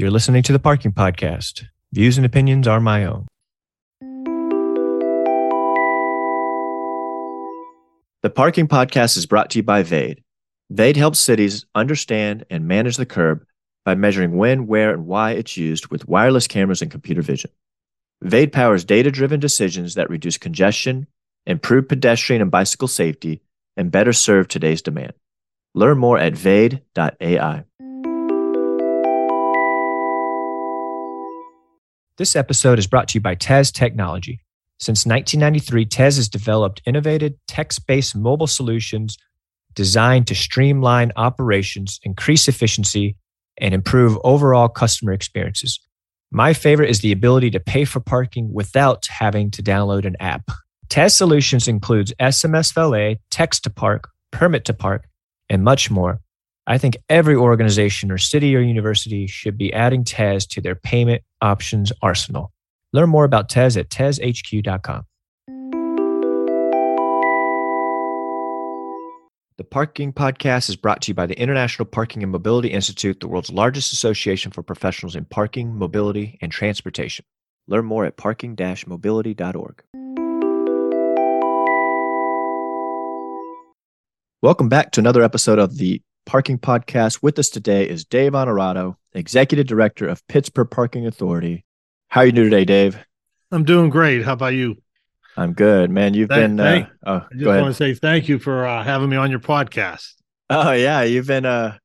You're listening to the Parking Podcast. Views and opinions are my own. The Parking Podcast is brought to you by Vade. Vade helps cities understand and manage the curb by measuring when, where, and why it's used with wireless cameras and computer vision. Vade powers data driven decisions that reduce congestion, improve pedestrian and bicycle safety, and better serve today's demand. Learn more at vade.ai. This episode is brought to you by Tez Technology. Since 1993, Tez has developed innovative text based mobile solutions designed to streamline operations, increase efficiency, and improve overall customer experiences. My favorite is the ability to pay for parking without having to download an app. Tez Solutions includes SMS valet, text to park, permit to park, and much more. I think every organization or city or university should be adding Tez to their payment options arsenal. Learn more about Tez at tezhq.com. The Parking Podcast is brought to you by the International Parking and Mobility Institute, the world's largest association for professionals in parking, mobility, and transportation. Learn more at parking mobility.org. Welcome back to another episode of the Parking Podcast. With us today is Dave Onorato, Executive Director of Pittsburgh Parking Authority. How are you doing today, Dave? I'm doing great. How about you? I'm good, man. You've Thank, been. thank, uh, oh, I just want to say thank you for uh, having me on your podcast. Oh yeah, you've been a,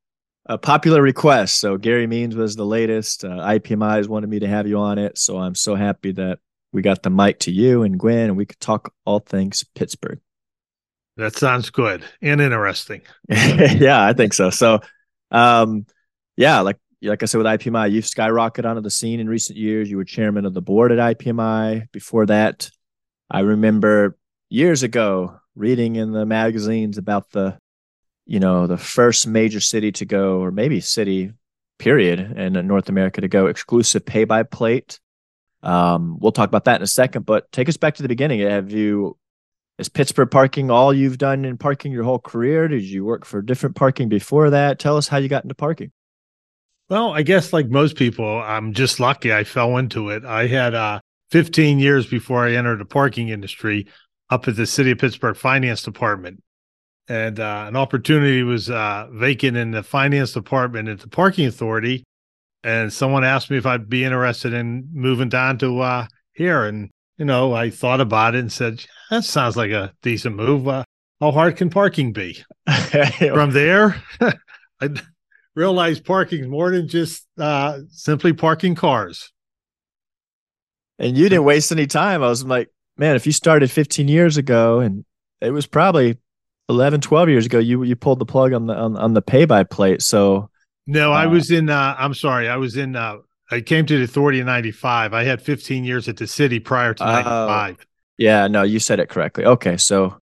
a popular request. So Gary Means was the latest. Uh, IPMI has wanted me to have you on it, so I'm so happy that we got the mic to you and Gwen, and we could talk all things Pittsburgh. That sounds good and interesting. yeah, I think so. So, um, yeah, like like I said with IPMI, you've skyrocketed onto the scene in recent years. You were chairman of the board at IPMI. Before that, I remember years ago reading in the magazines about the, you know, the first major city to go, or maybe city, period, in North America to go exclusive pay by plate. Um, we'll talk about that in a second, but take us back to the beginning. Have you is Pittsburgh parking all you've done in parking your whole career? Did you work for different parking before that? Tell us how you got into parking. Well, I guess like most people, I'm just lucky I fell into it. I had uh, 15 years before I entered the parking industry up at the City of Pittsburgh Finance Department. And uh, an opportunity was uh, vacant in the finance department at the parking authority. And someone asked me if I'd be interested in moving down to uh, here. And, you know, I thought about it and said, that sounds like a decent move. Uh, how hard can parking be? From there, I realized parking's more than just uh, simply parking cars. and you didn't waste any time. I was like, man, if you started 15 years ago and it was probably 11, 12 years ago, you you pulled the plug on the on, on the pay by plate. So No, I Uh, was in. Uh, I'm sorry, I was in. Uh, I came to the authority in '95. I had 15 years at the city prior to Oh. '95. Yeah, no, you said it correctly. Okay, so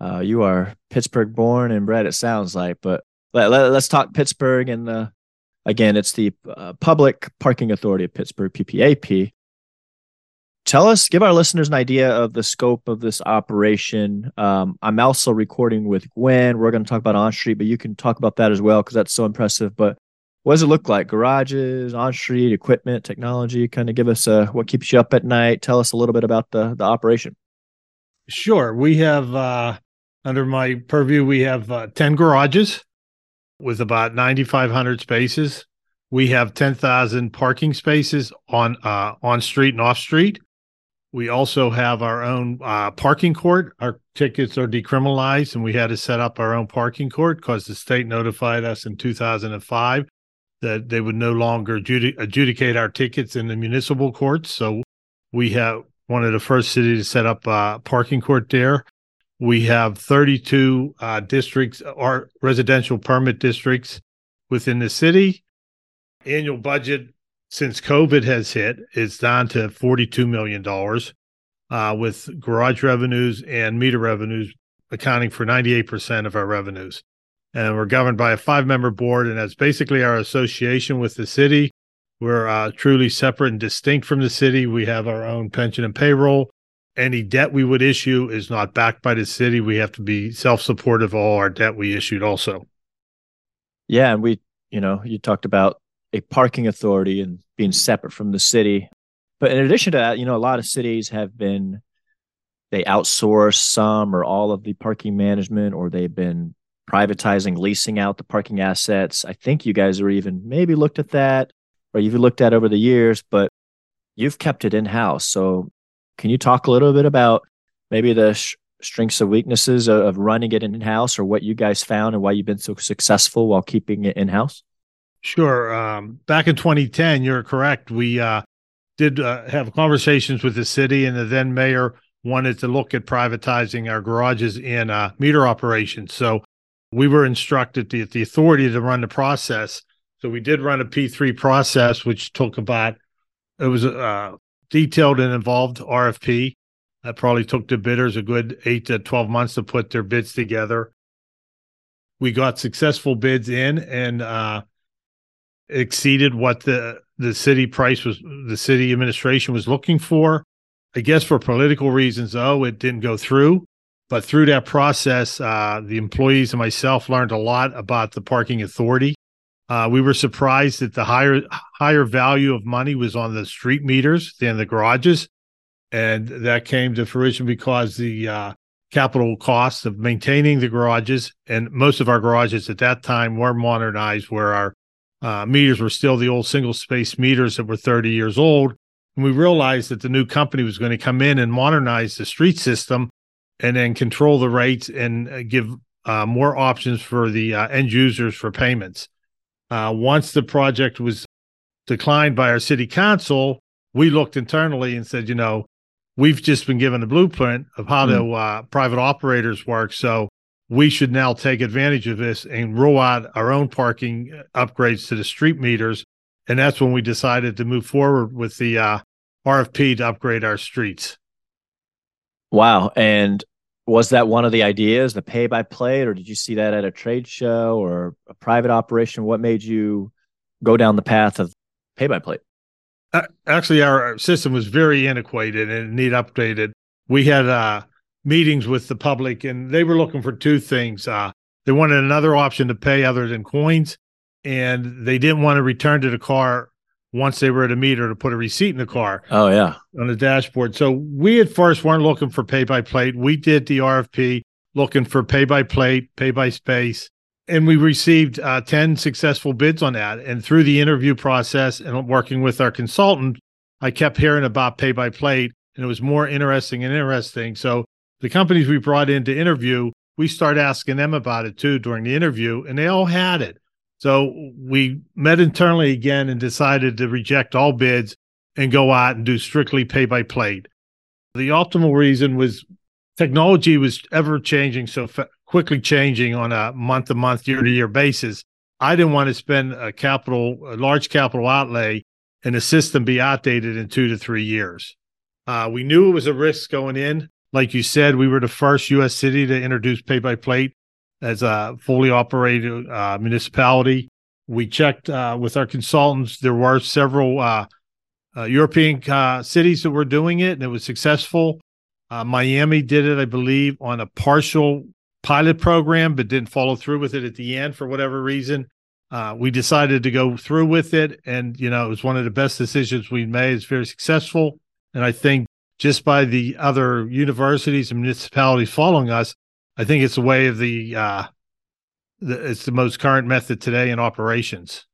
uh, you are Pittsburgh born and bred. It sounds like, but let, let, us talk Pittsburgh and again, it's the uh, Public Parking Authority of Pittsburgh (PPAP). Tell us, give our listeners an idea of the scope of this operation. Um, I'm also recording with Gwen. We're going to talk about on street, but you can talk about that as well because that's so impressive. But what does it look like? Garages, on street equipment, technology. Kind of give us uh, what keeps you up at night. Tell us a little bit about the the operation. Sure, we have uh, under my purview. We have uh, 10 garages with about 9,500 spaces. We have 10,000 parking spaces on uh, on street and off street. We also have our own uh, parking court. Our tickets are decriminalized, and we had to set up our own parking court because the state notified us in 2005 that they would no longer adjudic- adjudicate our tickets in the municipal courts. So we have one of the first cities to set up a parking court there. We have 32 uh, districts or residential permit districts within the city. Annual budget since COVID has hit is down to $42 million, uh, with garage revenues and meter revenues accounting for 98% of our revenues. And we're governed by a five member board, and that's basically our association with the city. We're uh, truly separate and distinct from the city. We have our own pension and payroll. Any debt we would issue is not backed by the city. We have to be self supportive of all our debt we issued also. Yeah, and we, you know, you talked about a parking authority and being separate from the city. But in addition to that, you know, a lot of cities have been they outsource some or all of the parking management, or they've been privatizing, leasing out the parking assets. I think you guys are even maybe looked at that, or you've looked at over the years, but you've kept it in house. So, can you talk a little bit about maybe the sh- strengths and weaknesses of, of running it in house, or what you guys found and why you've been so successful while keeping it in house? Sure. Um, back in 2010, you're correct. We uh, did uh, have conversations with the city, and the then mayor wanted to look at privatizing our garages in uh, meter operations. So we were instructed the, the authority to run the process. So we did run a P3 process, which took about, it was a uh, detailed and involved RFP. That probably took the bidders a good eight to 12 months to put their bids together. We got successful bids in and uh, exceeded what the, the city price was, the city administration was looking for. I guess for political reasons, though, it didn't go through. But through that process, uh, the employees and myself learned a lot about the parking authority. Uh, we were surprised that the higher higher value of money was on the street meters than the garages, and that came to fruition because the uh, capital cost of maintaining the garages and most of our garages at that time were modernized, where our uh, meters were still the old single space meters that were 30 years old, and we realized that the new company was going to come in and modernize the street system and then control the rates and uh, give uh, more options for the uh, end users for payments. Uh, once the project was declined by our city council, we looked internally and said, you know, we've just been given a blueprint of how mm. the uh, private operators work. So we should now take advantage of this and roll out our own parking uh, upgrades to the street meters and that's when we decided to move forward with the uh, RFP to upgrade our streets. Wow! And was that one of the ideas, the pay by plate, or did you see that at a trade show or a private operation? What made you go down the path of pay by plate? Uh, actually, our system was very antiquated and need updated. We had uh, meetings with the public, and they were looking for two things. Uh, they wanted another option to pay other than coins, and they didn't want to return to the car once they were at a meter to put a receipt in the car. Oh yeah, on the dashboard. So we at first weren't looking for pay by plate. We did the RFP looking for pay by plate, pay by space, and we received uh, ten successful bids on that. And through the interview process and working with our consultant, I kept hearing about pay by plate, and it was more interesting and interesting. So the companies we brought in to interview, we started asking them about it too during the interview, and they all had it. So we met internally again and decided to reject all bids and go out and do strictly pay by plate. The optimal reason was technology was ever changing so fa- quickly changing on a month to month, year to year basis. I didn't want to spend a capital, a large capital outlay and the system be outdated in two to three years. Uh, we knew it was a risk going in. Like you said, we were the first U.S. city to introduce pay by plate as a fully operated uh, municipality. We checked uh, with our consultants. There were several uh, uh European uh, cities that were doing it, and it was successful. Uh, Miami did it, I believe, on a partial pilot program, but didn't follow through with it at the end for whatever reason. we decided to go through with it, and you know, it was one of the best decisions we made. It's very successful, and I think just by the other universities and municipalities following us, I think it's the way of the, uh, the it's the most current method today in operations.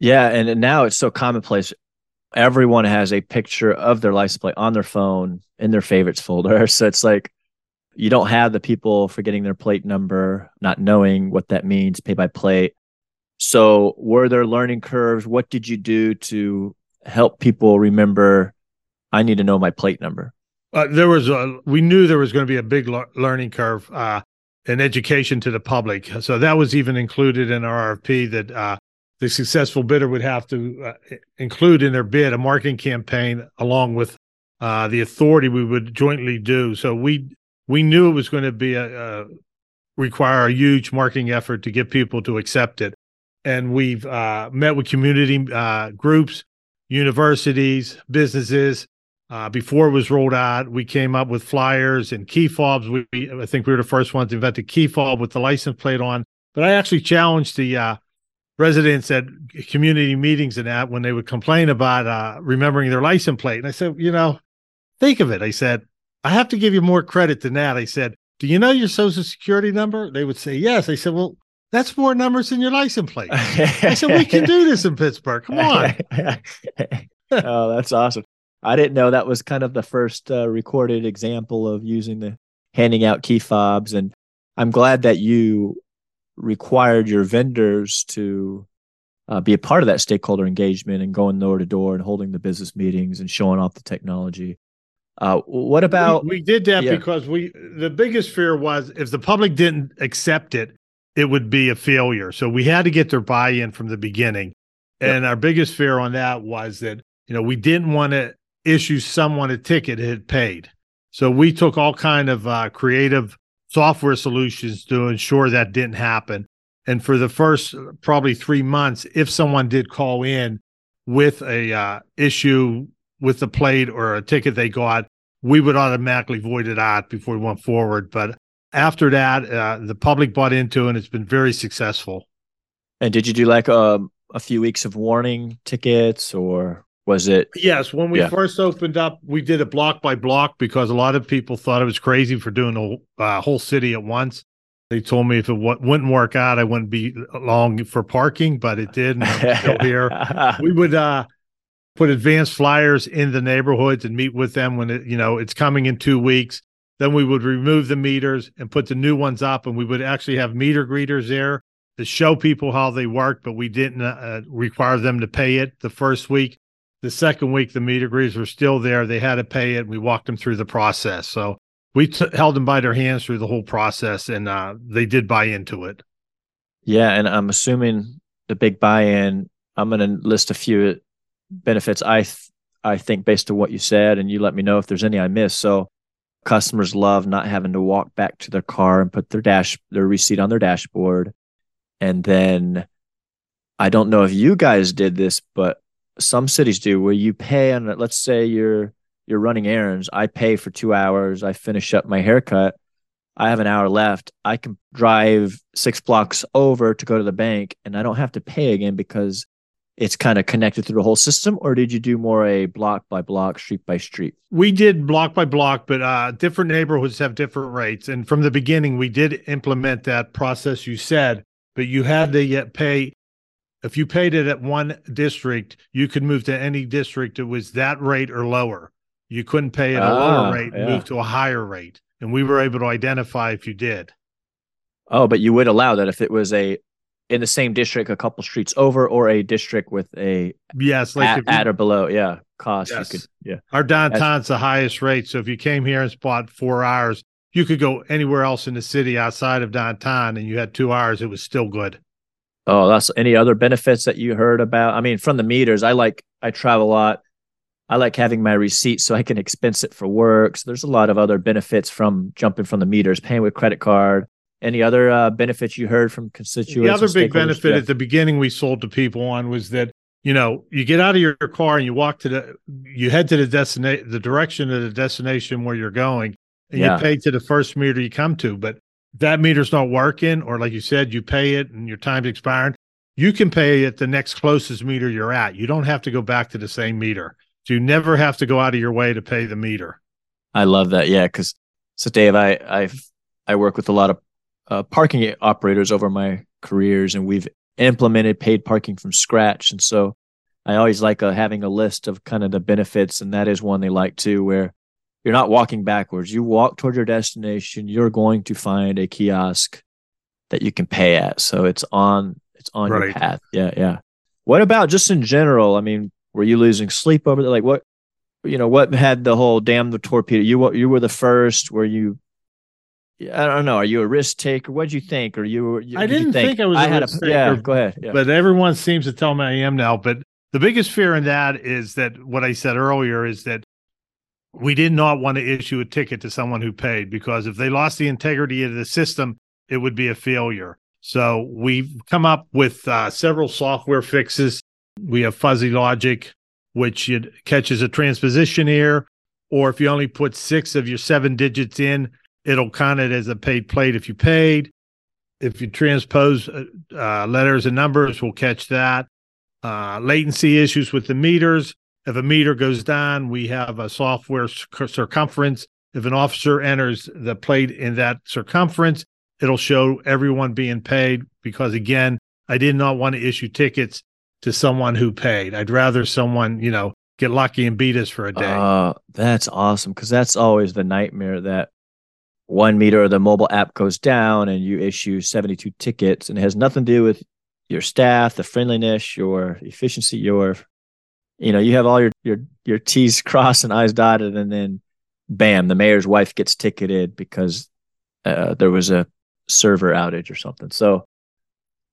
Yeah, and now it's so commonplace. Everyone has a picture of their license plate on their phone in their favorites folder. So it's like you don't have the people forgetting their plate number, not knowing what that means, pay by plate. So were there learning curves? What did you do to help people remember I need to know my plate number? Uh, there was a we knew there was going to be a big le- learning curve uh, in education to the public, so that was even included in our RFP that uh, the successful bidder would have to uh, include in their bid a marketing campaign along with uh, the authority we would jointly do. So we we knew it was going to be a, a require a huge marketing effort to get people to accept it, and we've uh, met with community groups, universities, businesses uh, before it was rolled out, we came up with flyers and key fobs. We, we, I think we were the first ones to invent the key fob with the license plate on. But I actually challenged the uh, residents at community meetings and that when they would complain about uh, remembering their license plate. And I said, you know, think of it. I said, I have to give you more credit than that. I said, do you know your social security number? They would say, yes. I said, well, that's more numbers than your license plate. I said, we can do this in Pittsburgh. Come on. oh, that's awesome. I didn't know that was kind of the first uh, recorded example of using the handing out key fobs. And I'm glad that you required your vendors to uh, be a part of that stakeholder engagement and going door to door and holding the business meetings and showing off the technology. Uh, what about? We, we did that yeah. because we the biggest fear was if the public didn't accept it, it would be a failure. So we had to get their buy-in from the beginning. Yep. And our biggest fear on that was that you know we didn't want to issue someone a ticket had paid. So we took all kind of uh, creative software solutions to ensure that didn't happen. And for the first probably three months, if someone did call in with a uh, issue with the plate or a ticket they got, we would automatically void it out before we went forward. But after that, uh, the public bought into it and it's been very successful. And did you do like um, a few weeks of warning tickets or was it? Yes. When we yeah. first opened up, we did it block by block because a lot of people thought it was crazy for doing a uh, whole city at once. They told me if it w- wouldn't work out, I wouldn't be long for parking, but it did. Still here. we would uh, put advanced flyers in the neighborhoods and meet with them when it, you know, it's coming in two weeks. Then we would remove the meters and put the new ones up, and we would actually have meter greeters there to show people how they work, but we didn't uh, require them to pay it the first week the second week the meter greeters were still there. They had to pay it. We walked them through the process. So we t- held them by their hands through the whole process and uh, they did buy into it. Yeah and i'm assuming the big buy-in i'm going to list a few benefits i th- i think based on what you said and you let me know if there's any i missed. So customers love not having to walk back to their car and put their dash their receipt on their dashboard. And then i don't know if you guys did this but some cities do where you pay on let's say you're you're running errands i pay for two hours i finish up my haircut i have an hour left i can drive six blocks over to go to the bank and i don't have to pay again because it's kind of connected through the whole system or did you do more a block by block street by street? We did block by block but uh, different neighborhoods have different rates. And from the beginning we did implement that process you said but you had to yet pay if you paid it at one district, you could move to any district that was that rate or lower. You couldn't pay at a lower ah, rate and yeah. move to a higher rate. And we were able to identify if you did. Oh, but you would allow that if it was a in the same district a couple streets over or a district with a yes like at, you, at or below yeah cost yes. you could yeah our downtown's the highest rate so if you came here and spot four hours you could go anywhere else in the city outside of downtown and you had two hours it was still good Oh, that's any other benefits that you heard about? I mean, from the meters, I like I travel a lot. I like having my receipt so I can expense it for work. So there's a lot of other benefits from jumping from the meters, paying with credit card. Any other uh, benefits you heard from constituents? The other big benefit at the beginning we sold to people on was that you know you get out of your car and you walk to the you head to the destination the direction of the destination where you're going and yeah. you pay to the first meter you come to but that meter's not working, or like you said, you pay it and your time's expiring, you can pay at the next closest meter you're at. You don't have to go back to the same meter. You never have to go out of your way to pay the meter. I love that. Yeah, because so Dave, I I've I work with a lot of uh, parking operators over my careers, and we've implemented paid parking from scratch. And so I always like uh, having a list of kind of the benefits, and that is one they like too, where you're not walking backwards. You walk toward your destination. You're going to find a kiosk that you can pay at. So it's on it's on right. your path. Yeah, yeah. What about just in general? I mean, were you losing sleep over there? Like what you know, what had the whole damn the torpedo? You you were the first. Were you I don't know. Are you a risk taker? What'd you think? Or you? I didn't think? think? I was. I had a. Taker, yeah. Go ahead. Yeah. But everyone seems to tell me I am now. But the biggest fear in that is that what I said earlier is that we did not want to issue a ticket to someone who paid because if they lost the integrity of the system, it would be a failure. So we've come up with uh, several software fixes. We have fuzzy logic, which catches a transposition error, or if you only put six of your seven digits in, it'll count it as a paid plate if you paid. if you transpose uh, uh, letters and numbers, we'll catch that. Uh, latency issues with the meters. If a meter goes down, we have a software circumference. If an officer enters the plate in that circumference, it'll show everyone being paid because, again, I did not want to issue tickets to someone who paid. I'd rather someone, you know, get lucky and beat us for a day. Uh, that's awesome because that's always the nightmare that one meter of the mobile app goes down and you issue 72 tickets and it has nothing to do with your staff, the friendliness, your efficiency, your you know, you have all your your your T's crossed and I's dotted, and then bam, the mayor's wife gets ticketed because uh, there was a server outage or something. So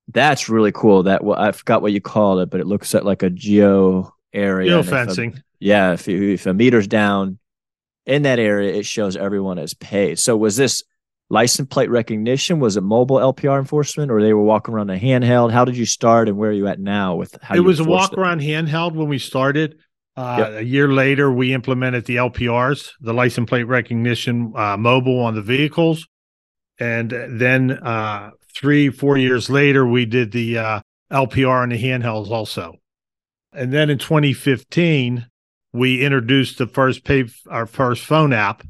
that's really cool. That well, I forgot what you called it, but it looks at like a geo area. Geo fencing. Yeah, if you, if a meter's down in that area, it shows everyone is paid. So was this license plate recognition? Was it mobile LPR enforcement, or they were walking around a handheld? How did you start, and where are you at now with how? It was a walk it? around handheld when we started. Uh, yep. A year later, we implemented the LPRs, the license plate recognition uh, mobile on the vehicles, and then uh, three, four years later, we did the uh, LPR on the handhelds also. And then in 2015, we introduced the first pay our first phone app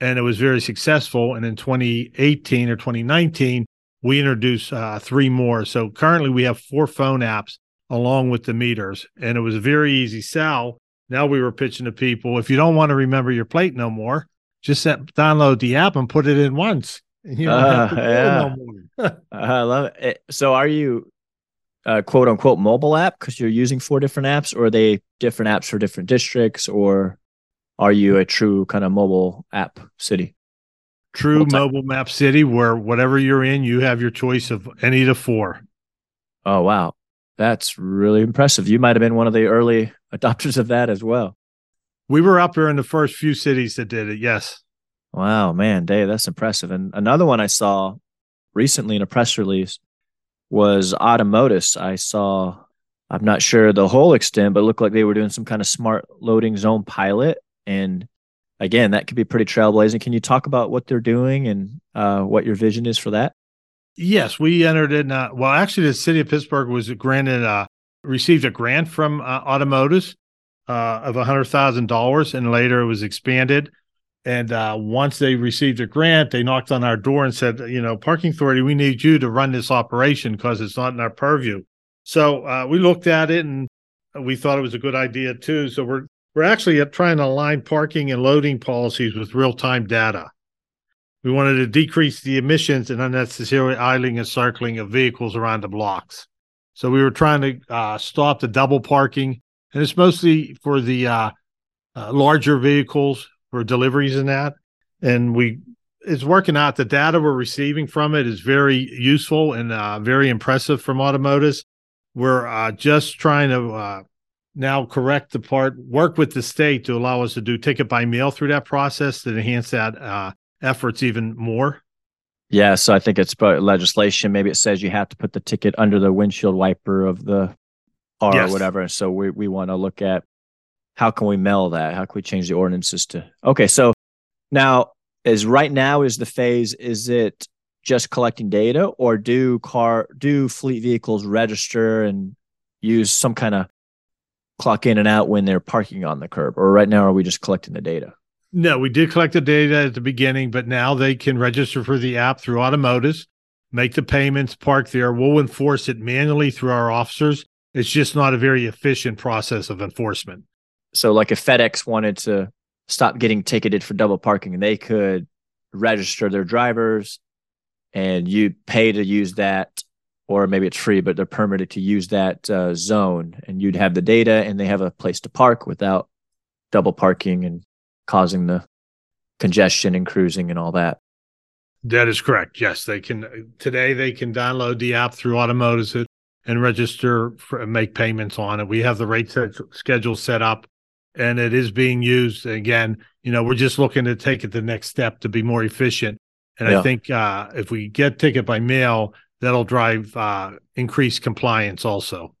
and it was very successful. And in 2018 or 2019, we introduced uh, three more. So currently we have four phone apps along with the meters, and it was a very easy sell. Now we were pitching to people if you don't want to remember your plate no more, just set, download the app and put it in once. And you don't uh, have to yeah. no more. I love it. Eh, so are you uh, quote unquote mobile app because you're using four different apps, or are they different apps for different districts, or are you a true kind of mobile app city? True mobile map city where whatever you're in, you have your choice of any of the four. Oh, wow. That's really impressive. You might have been one of the early adopters of that as well. We were up there in the first few cities that did it. Yes. Wow, man, Dave, that's impressive. And another one I saw recently in a press release was Automotus. I saw, I'm not sure the whole extent, but it looked like they were doing some kind of smart loading zone pilot and again, that could be pretty trailblazing. Can you talk about what they're doing and uh, what your vision is for that? Yes, we entered in. Uh, well, actually, the city of Pittsburgh was granted, uh, received a grant from uh, Automotus uh, of hundred thousand dollars, and later it was expanded. And uh, once they received a grant, they knocked on our door and said, "You know, Parking Authority, we need you to run this operation because it's not in our purview." So uh, we looked at it and we thought it was a good idea too. So we're we're actually trying to align parking and loading policies with real time data. We wanted to decrease the emissions and unnecessary idling and circling of vehicles around the blocks. So we were trying to uh, stop the double parking, and it's mostly for the uh, uh, larger vehicles for deliveries and that. And we it's working out. The data we're receiving from it is very useful and uh, very impressive from Automotus. We're uh, just trying to uh, now correct the part, work with the state to allow us to do ticket by mail through that process to enhance that uh, efforts even more? Yeah, so I think it's legislation. Maybe it says you have to put the ticket under the windshield wiper of the car yes. or whatever. So we we want to look at how can we mail that? How can we change the ordinances to? Okay, so now is right now is the phase is it just collecting data or do car do fleet vehicles register and use some kind of clock in and out when they're parking on the curb? Or right now, are we just collecting the data? No, we did collect the data at the beginning, but now they can register for the app through Automotus, make the payments, park there. We'll enforce it manually through our officers. It's just not a very efficient process of enforcement. So, like if FedEx wanted to stop getting ticketed for double parking, they could register their drivers and you pay to use that or maybe it's free, but they're permitted to use that uh, zone, and you'd have the data, and they have a place to park without double parking and causing the congestion and cruising and all that. That is correct. Yes, they can today. They can download the app through Automotus and register for, and make payments on it. We have the rate set, schedule set up, and it is being used. Again, you know, we're just looking to take it the next step to be more efficient. And yeah. I think uh, if we get ticket by mail, that'll drive uh, increased compliance also.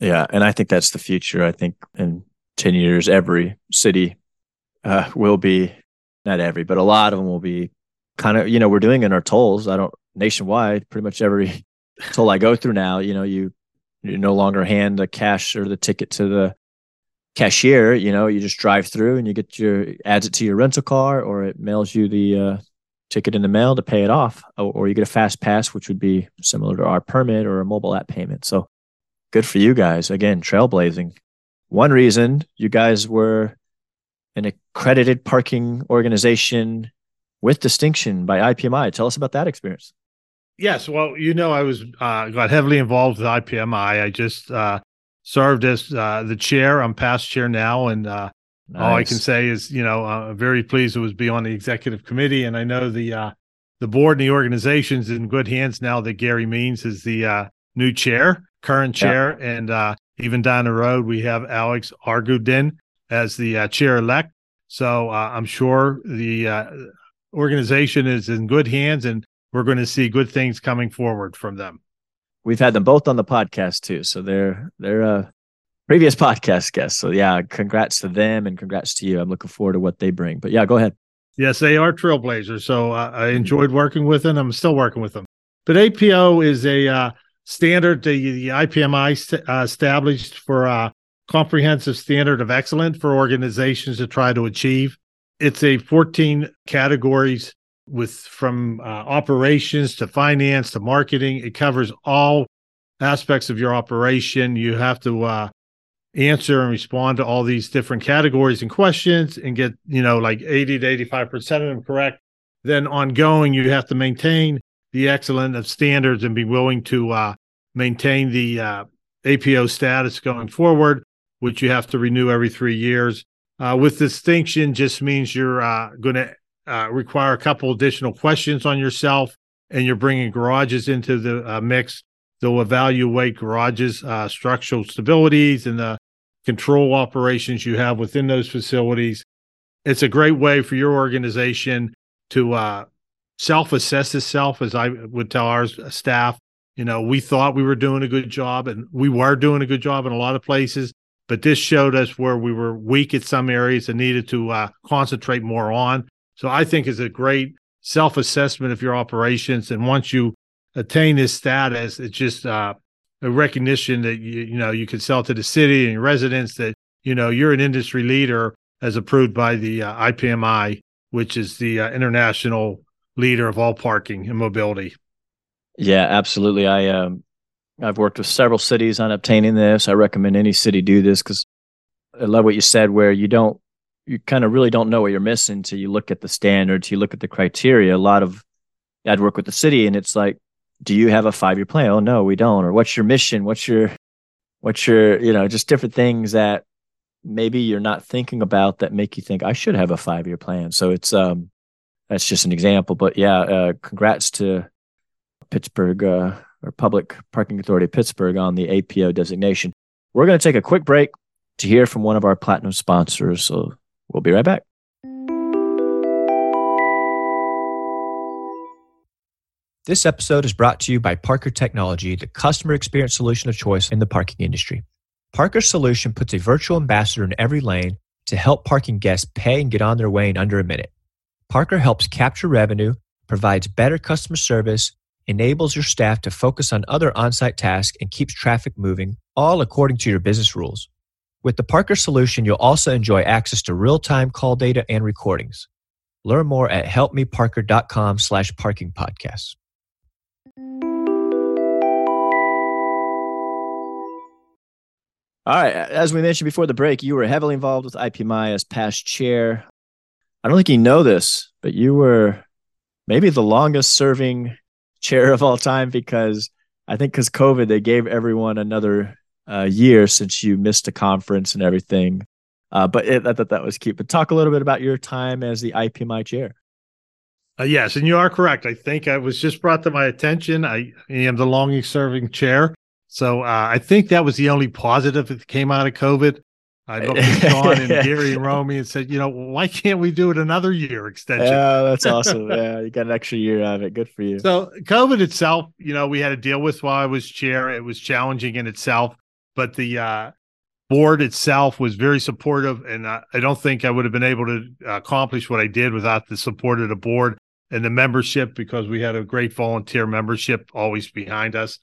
Yeah, and I think that's the future. I think in ten years, every city uh, will be not every, but a lot of them will be kind of you know we're doing in our tolls. I don't nationwide. Pretty much every toll I go through now, you know, you you no longer hand the cash or the ticket to the cashier. You know, you just drive through and you get your adds it to your rental car, or it mails you the uh, ticket in the mail to pay it off, or, you get a fast pass, which would be similar to our permit or a mobile app payment. So good for you guys. Again, trailblazing. One reason you guys were an accredited parking organization with distinction by IPMI. Tell us about that experience. Yes, well, you know, I was uh, got heavily involved with IPMI. I just uh, served as uh, the chair. I'm past chair now, and nice. Uh, all I can say is, you know, I'm uh, very pleased to be on the executive committee, and I know the uh, the board and the organization's in good hands now. That Gary Means is the uh, new chair, current chair, yeah. and even down the road we have Alex Argudin as the chair elect. So I'm sure the organization is in good hands, and we're going to see good things coming forward from them. We've had them both on the podcast too, so they're they're uh, previous podcast guests. So yeah, congrats to them and congrats to you. I'm looking forward to what they bring. But yeah, go ahead. Yes, they are trailblazers. So uh, I enjoyed working with them. I'm still working with them. But APO is a uh, standard the, the IPMI st- uh, established for a uh, comprehensive standard of excellence for organizations to try to achieve. It's a 14 categories with from uh, operations to finance to marketing. It covers all aspects of your operation. You have to uh, answer and respond to all these different categories and questions and get, you know, like 80 to 85% of them correct. Then ongoing, you have to maintain the excellence of standards and be willing to uh, maintain the uh, APO status going forward, which you have to renew every three years. Uh, with distinction just means you're uh, going to uh, require a couple additional questions on yourself and you're bringing garages into the uh, mix, they'll evaluate garages, structural stabilities, and the control operations you have within those facilities. It's a great way for your organization to uh, self assess itself, as I would tell our staff. You know, we thought we were doing a good job, and we were doing a good job in a lot of places, but this showed us where we were weak at some areas and needed to uh, concentrate more on. So I think is a great self assessment of your operations. And once you attain this status, it's just uh, a recognition that you you know you can sell to the city and your residents that you know you're an industry leader as approved by the uh, IPMI, which is the uh, international leader of all parking and mobility. Yeah, absolutely. I um, I've worked with several cities on obtaining this. I recommend any city do this because I love what you said, where you don't you kind of really don't know what you're missing until you look at the standards, you look at the criteria. A lot of I'd work with the city and it's like, do you have a five year plan? Oh no, we don't. Or what's your mission? What's your what's your, you know, just different things that maybe you're not thinking about that make you think I should have a five year plan. So it's um that's just an example. But yeah, uh, congrats to Pittsburgh uh, or Public Parking Authority Pittsburgh on the APO designation. We're going to take a quick break to hear from one of our platinum sponsors. So We'll be right back. This episode is brought to you by Parker Technology, the customer experience solution of choice in the parking industry. Parker's solution puts a virtual ambassador in every lane to help parking guests pay and get on their way in under a minute. Parker helps capture revenue, provides better customer service, enables your staff to focus on other on site tasks, and keeps traffic moving, all according to your business rules. With the Parker solution, you'll also enjoy access to real-time call data and recordings. Learn more at helpmeparker.com slash parking podcasts. All right. As we mentioned before the break, you were heavily involved with IPMI as past chair. I don't think you know this, but you were maybe the longest serving chair of all time because I think because COVID, they gave everyone another uh, year since you missed a conference and everything. Uh, but it, I thought that was cute. But talk a little bit about your time as the IPMI chair. Uh, yes, and you are correct. I think I was just brought to my attention. I am the longest serving chair. So uh, I think that was the only positive that came out of COVID. I looked at Shawn and Gary and Romy and said, you know, why can't we do it another year extension? Yeah, that's awesome. yeah, you got an extra year out of it. Good for you. So COVID itself, you know, we had to deal with while I was chair. It was challenging in itself but the uh, board itself was very supportive, and I, I, don't think I would have been able to accomplish what I did without the support of the board. and the membership because we had a great volunteer membership always behind us.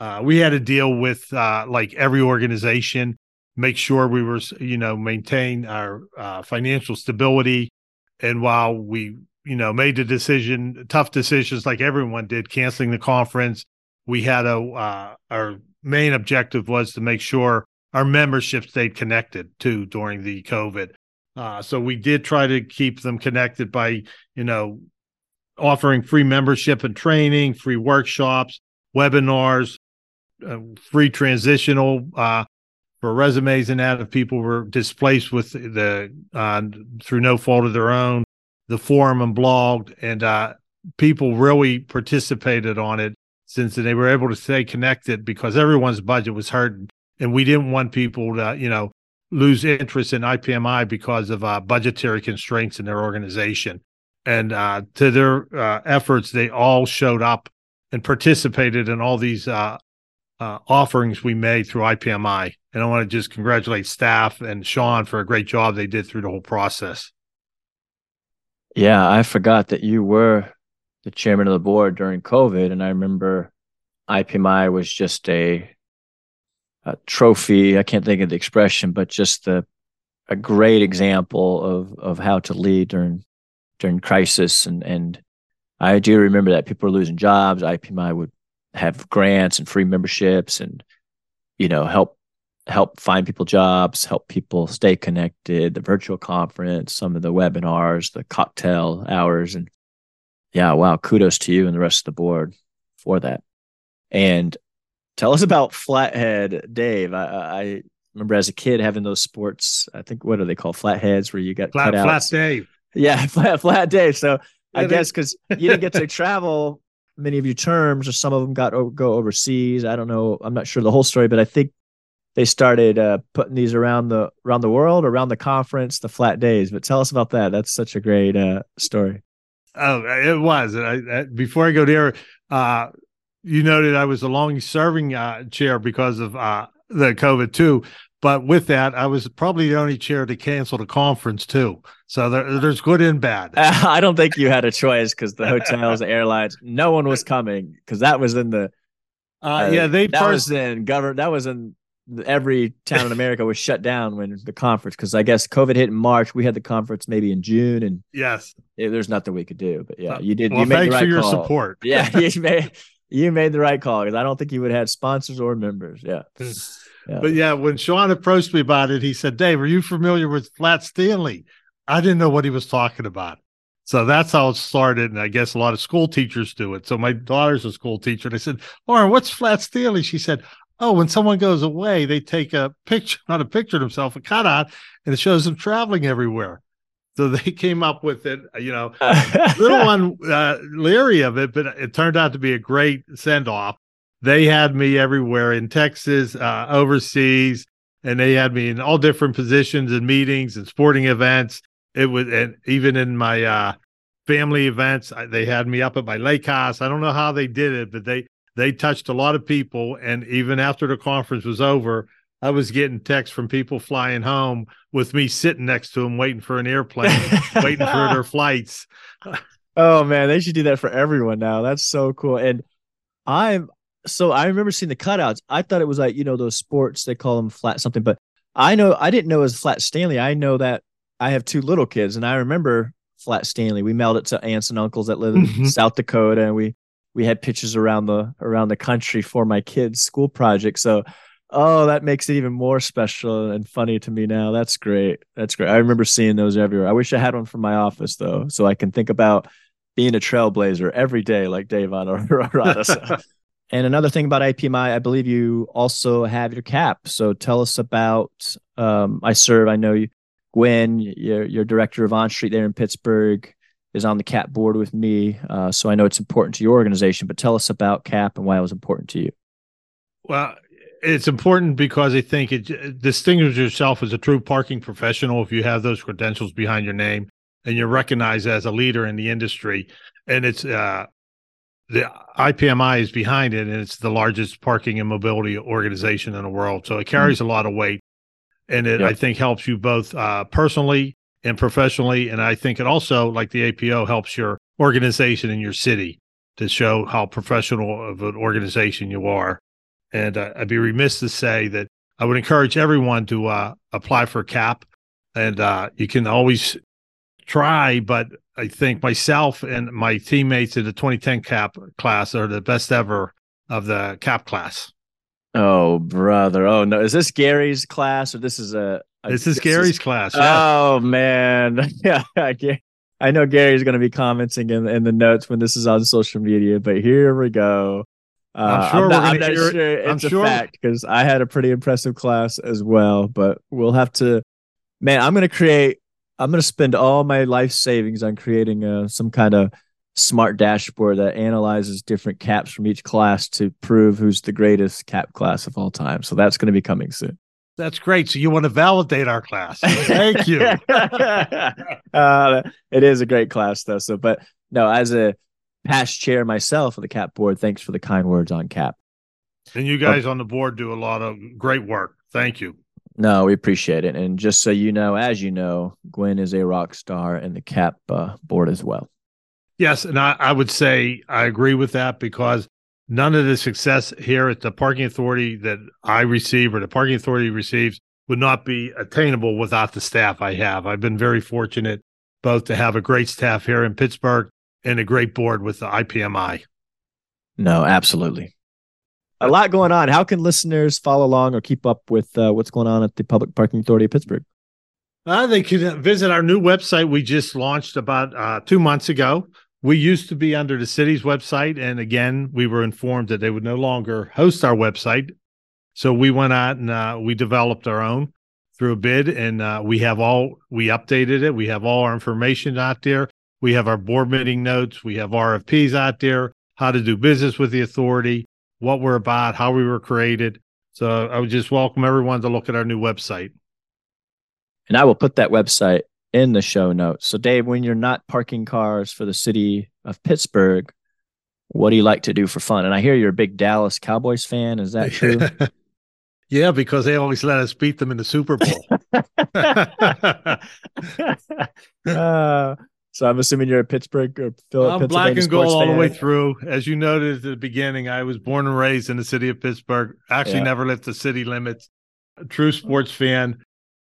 Uh, we had to deal with uh, like every organization, make sure we were, you know, maintain our uh, financial stability. And while we, you know, made the decision, tough decisions like everyone did, canceling the conference, we had a uh, our main objective was to make sure our membership stayed connected too during the COVID. Uh, so we did try to keep them connected by, you know, offering free membership and training, free workshops, webinars, uh, free transitional uh, for resumes and that if people were displaced with the uh, through no fault of their own, the forum and blogged, and uh, people really participated on it since they were able to stay connected because everyone's budget was hurt, and we didn't want people to you know lose interest in IPMI because of uh, budgetary constraints in their organization. And uh, to their efforts, they all showed up and participated in all these uh, uh, offerings we made through IPMI. And I want to just congratulate staff and Shawn for a great job they did through the whole process. Yeah, I forgot that you were the chairman of the board during COVID. And I remember IPMI was just a a trophy. I can't think of the expression, but just the a great example of of how to lead during during crisis. And and I do remember that people were losing jobs. IPMI would have grants and free memberships, and you know help help find people jobs, help people stay connected. The virtual conference, some of the webinars, the cocktail hours, and yeah, wow, kudos to you and the rest of the board for that. And Tell us about Flathead Dave. I, I remember as a kid having those sports. I think what are they called? Flatheads, where you got flat, flat Dave. Yeah, flat, flat Dave. So yeah, I they, guess because you didn't get to travel many of your terms, or some of them got go overseas. I don't know. I'm not sure the whole story, but I think they started uh, putting these around the around the world, around the conference, the flat days. But tell us about that. That's such a great uh, story. Oh, it was. I, I, before I go there, uh, you noted I was a long serving uh, chair because of uh, the COVID too. But with that, I was probably the only chair to cancel the conference too. So there, there's good and bad. Uh, I don't think you had a choice because the hotels, the airlines, no one was coming because that was in the. Uh, yeah, they that first, was in government. That was in every town in America was shut down when the conference because I guess COVID hit in March. We had the conference maybe in June, and yes, it, there's nothing we could do. But yeah, you did. Well, you made thanks the right for your call. support. Yeah, you made you made the right call because I don't think you would have had sponsors or members. Yeah. Yeah. But yeah, when Shawn approached me about it, he said, Dave, are you familiar with Flat Stanley? I didn't know what he was talking about. So that's how it started. And I guess a lot of school teachers do it. So my daughter's a school teacher. And I said, Lauren, what's Flat Stanley? She said, Oh, when someone goes away, they take a picture, not a picture of themselves, a cutout, and it shows them traveling everywhere. So they came up with it, you know, little one uh, leery of it, but it turned out to be a great send off. They had me everywhere in Texas, uh, overseas, and they had me in all different positions and meetings and sporting events. It was, and even in my uh, family events, they had me up at my lake house. I don't know how they did it, but they they touched a lot of people. And even after the conference was over, I was getting texts from people flying home with me sitting next to them, waiting for an airplane, waiting for their flights. oh man, they should do that for everyone now. That's so cool. And I'm so I remember seeing the cutouts. I thought it was like you know those sports they call them flat something, but I know I didn't know it was flat Stanley. I know that I have two little kids, and I remember flat Stanley. We mailed it to aunts and uncles that live in mm-hmm. South Dakota, and we we had pictures around the around the country for my kids' school project. So Oh, that makes it even more special and funny to me now. That's great. That's great. I remember seeing those everywhere. I wish I had one from my office though, so I can think about being a trailblazer every day like Dave on and another thing about IPMI, I believe you also have your CAP. So tell us about um, I serve. I know you, Gwen, your your director of On Street there in Pittsburgh, is on the CAP board with me. Uh, so I know it's important to your organization. But tell us about CAP and why it was important to you. Well, it's important because I think it distinguishes yourself as a true parking professional if you have those credentials behind your name and you're recognized as a leader in the industry. And it's uh, the IPMI is behind it, and it's the largest parking and mobility organization in the world. So it carries mm-hmm. a lot of weight, and it yep. I think helps you both uh, personally and professionally. And I think it also, like the APO, helps your organization in your city to show how professional of an organization you are. And uh, I'd be remiss to say that I would encourage everyone to uh, apply for CAP. And uh, you can always try, but I think myself and my teammates in the 2010 CAP class are the best ever of the CAP class. Oh, brother. Oh, no. Is this Gary's class or this is a. a this is this Gary's is, class. Yeah. Oh, man. yeah. I know Gary's going to be commenting in, in the notes when this is on social media, but here we go. Uh, I'm sure I'm not, I'm not sure it. it's I'm a sure. fact because I had a pretty impressive class as well, but we'll have to. Man, I'm going to create. I'm going to spend all my life savings on creating a, uh, some kind of smart dashboard that analyzes different caps from each class to prove who's the greatest cap class of all time. So that's going to be coming soon. That's great. So you want to validate our class? Thank you. uh, it is a great class, though. So, but no, as a past chair myself of the CAP board, thanks for the kind words on CAP. And you guys on the board do a lot of great work. Thank you. No, we appreciate it. And just so you know, as you know, Gwen is a rock star in the CAP uh, board as well. Yes, and I, I would say I agree with that because none of the success here at the parking authority that I receive or the parking authority receives would not be attainable without the staff I have. I've been very fortunate both to have a great staff here in Pittsburgh and a great board with the IPMI. No, absolutely. A lot going on. How can listeners follow along or keep up with uh, what's going on at the Public Parking Authority of Pittsburgh? Uh, they can visit our new website we just launched about uh, two months ago, we used to be under the city's website. And again, we were informed that they would no longer host our website. So we went out and uh, we developed our own through a bid. And uh, we have all, we updated it. We have all our information out there. We have our board meeting notes. We have RFPs out there, how to do business with the authority, what we're about, how we were created. So I would just welcome everyone to look at our new website. And I will put that website in the show notes. So, Dave, when you're not parking cars for the city of Pittsburgh, what do you like to do for fun? And I hear you're a big Dallas Cowboys fan. Is that true? yeah, because they always let us beat them in the Super Bowl. uh, so I'm assuming you're a Pittsburgh or Phil- I'm black and gold all the way through. As you noted at the beginning, I was born and raised in the city of Pittsburgh. Actually, yeah. never left the city limits. A true sports fan.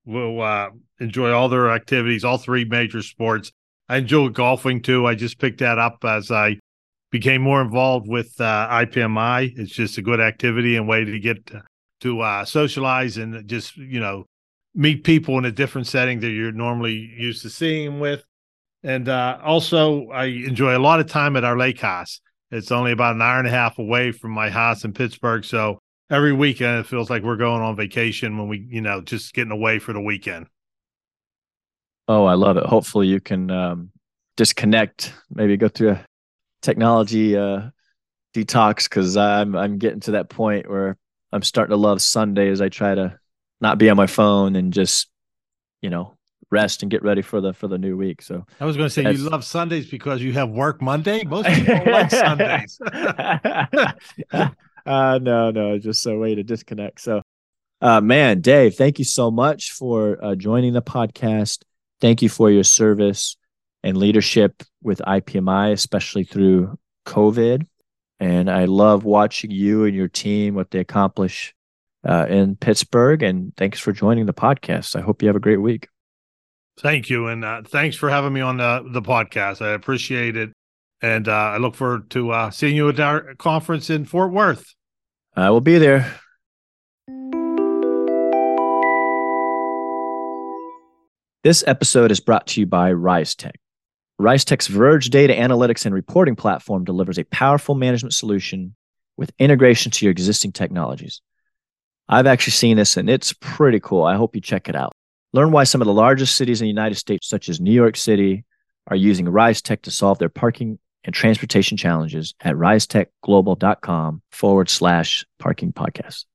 Will uh, enjoy all their activities, all three major sports. I enjoy golfing too. I just picked that up as I became more involved with uh, IPMI. It's just a good activity and way to get to, to uh, socialize and just you know meet people in a different setting that you're normally used to seeing with. And uh, also, I enjoy a lot of time at our lake house. It's only about an hour and a half away from my house in Pittsburgh, so every weekend it feels like we're going on vacation when we, you know, just getting away for the weekend. Oh, I love it. Hopefully, you can um, disconnect, maybe go through a technology uh, detox because I'm I'm getting to that point where I'm starting to love Sunday as I try to not be on my phone and just you know rest and get ready for the for the new week. So I was going to say you love Sundays because you have work Monday. Most people like Sundays. uh, no, no, just a way to disconnect. So, uh, man, Dave, thank you so much for uh, joining the podcast. Thank you for your service and leadership with IPMI, especially through COVID. And I love watching you and your team, what they accomplish uh, in Pittsburgh. And thanks for joining the podcast. I hope you have a great week. Thank you. And uh, thanks for having me on the, the podcast. I appreciate it. And uh, I look forward to uh, seeing you at our conference in Fort Worth. I will be there. This episode is brought to you by Risetek. Risetek's Verge data analytics and reporting platform delivers a powerful management solution with integration to your existing technologies. I've actually seen this and it's pretty cool. I hope you check it out. Learn why some of the largest cities in the United States, such as New York City, are using Risetek to solve their parking and transportation challenges at risetekglobal.com forward slash parking podcast.